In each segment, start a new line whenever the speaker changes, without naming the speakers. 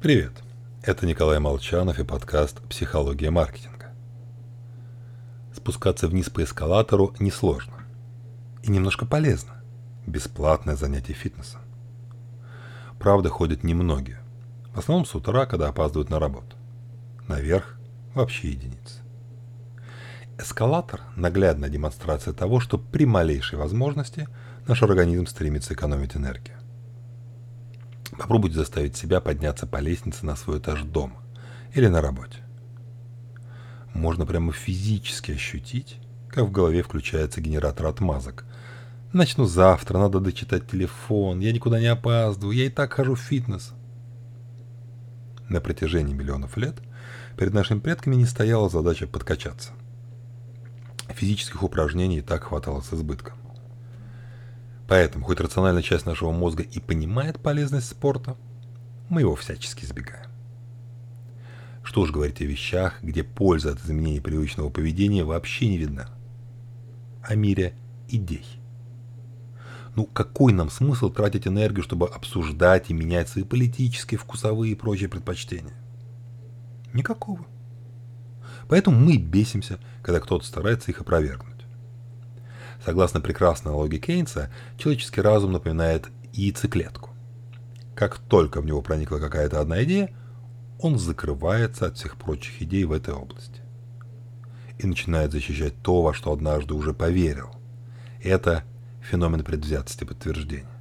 Привет, это Николай Молчанов и подкаст «Психология маркетинга». Спускаться вниз по эскалатору несложно и немножко полезно. Бесплатное занятие фитнесом. Правда, ходят немногие. В основном с утра, когда опаздывают на работу. Наверх вообще единицы. Эскалатор – наглядная демонстрация того, что при малейшей возможности наш организм стремится экономить энергию. Попробуйте заставить себя подняться по лестнице на свой этаж дома или на работе. Можно прямо физически ощутить, как в голове включается генератор отмазок. Начну завтра, надо дочитать телефон, я никуда не опаздываю, я и так хожу в фитнес. На протяжении миллионов лет перед нашими предками не стояла задача подкачаться – Физических упражнений и так хватало с избытком. Поэтому, хоть рациональная часть нашего мозга и понимает полезность спорта, мы его всячески избегаем. Что уж говорить о вещах, где польза от изменения привычного поведения вообще не видна. О мире идей. Ну, какой нам смысл тратить энергию, чтобы обсуждать и менять свои политические, вкусовые и прочие предпочтения? Никакого. Поэтому мы бесимся, когда кто-то старается их опровергнуть. Согласно прекрасной аналогии Кейнса, человеческий разум напоминает яйцеклетку. Как только в него проникла какая-то одна идея, он закрывается от всех прочих идей в этой области. И начинает защищать то, во что однажды уже поверил. Это феномен предвзятости подтверждения.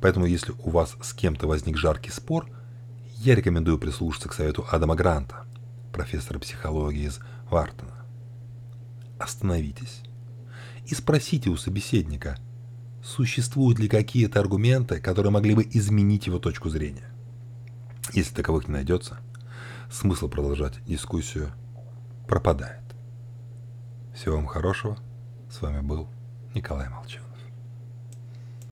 Поэтому если у вас с кем-то возник жаркий спор, я рекомендую прислушаться к совету Адама Гранта профессора психологии из Вартона. Остановитесь и спросите у собеседника, существуют ли какие-то аргументы, которые могли бы изменить его точку зрения. Если таковых не найдется, смысл продолжать дискуссию пропадает. Всего вам хорошего. С вами был Николай Молчан.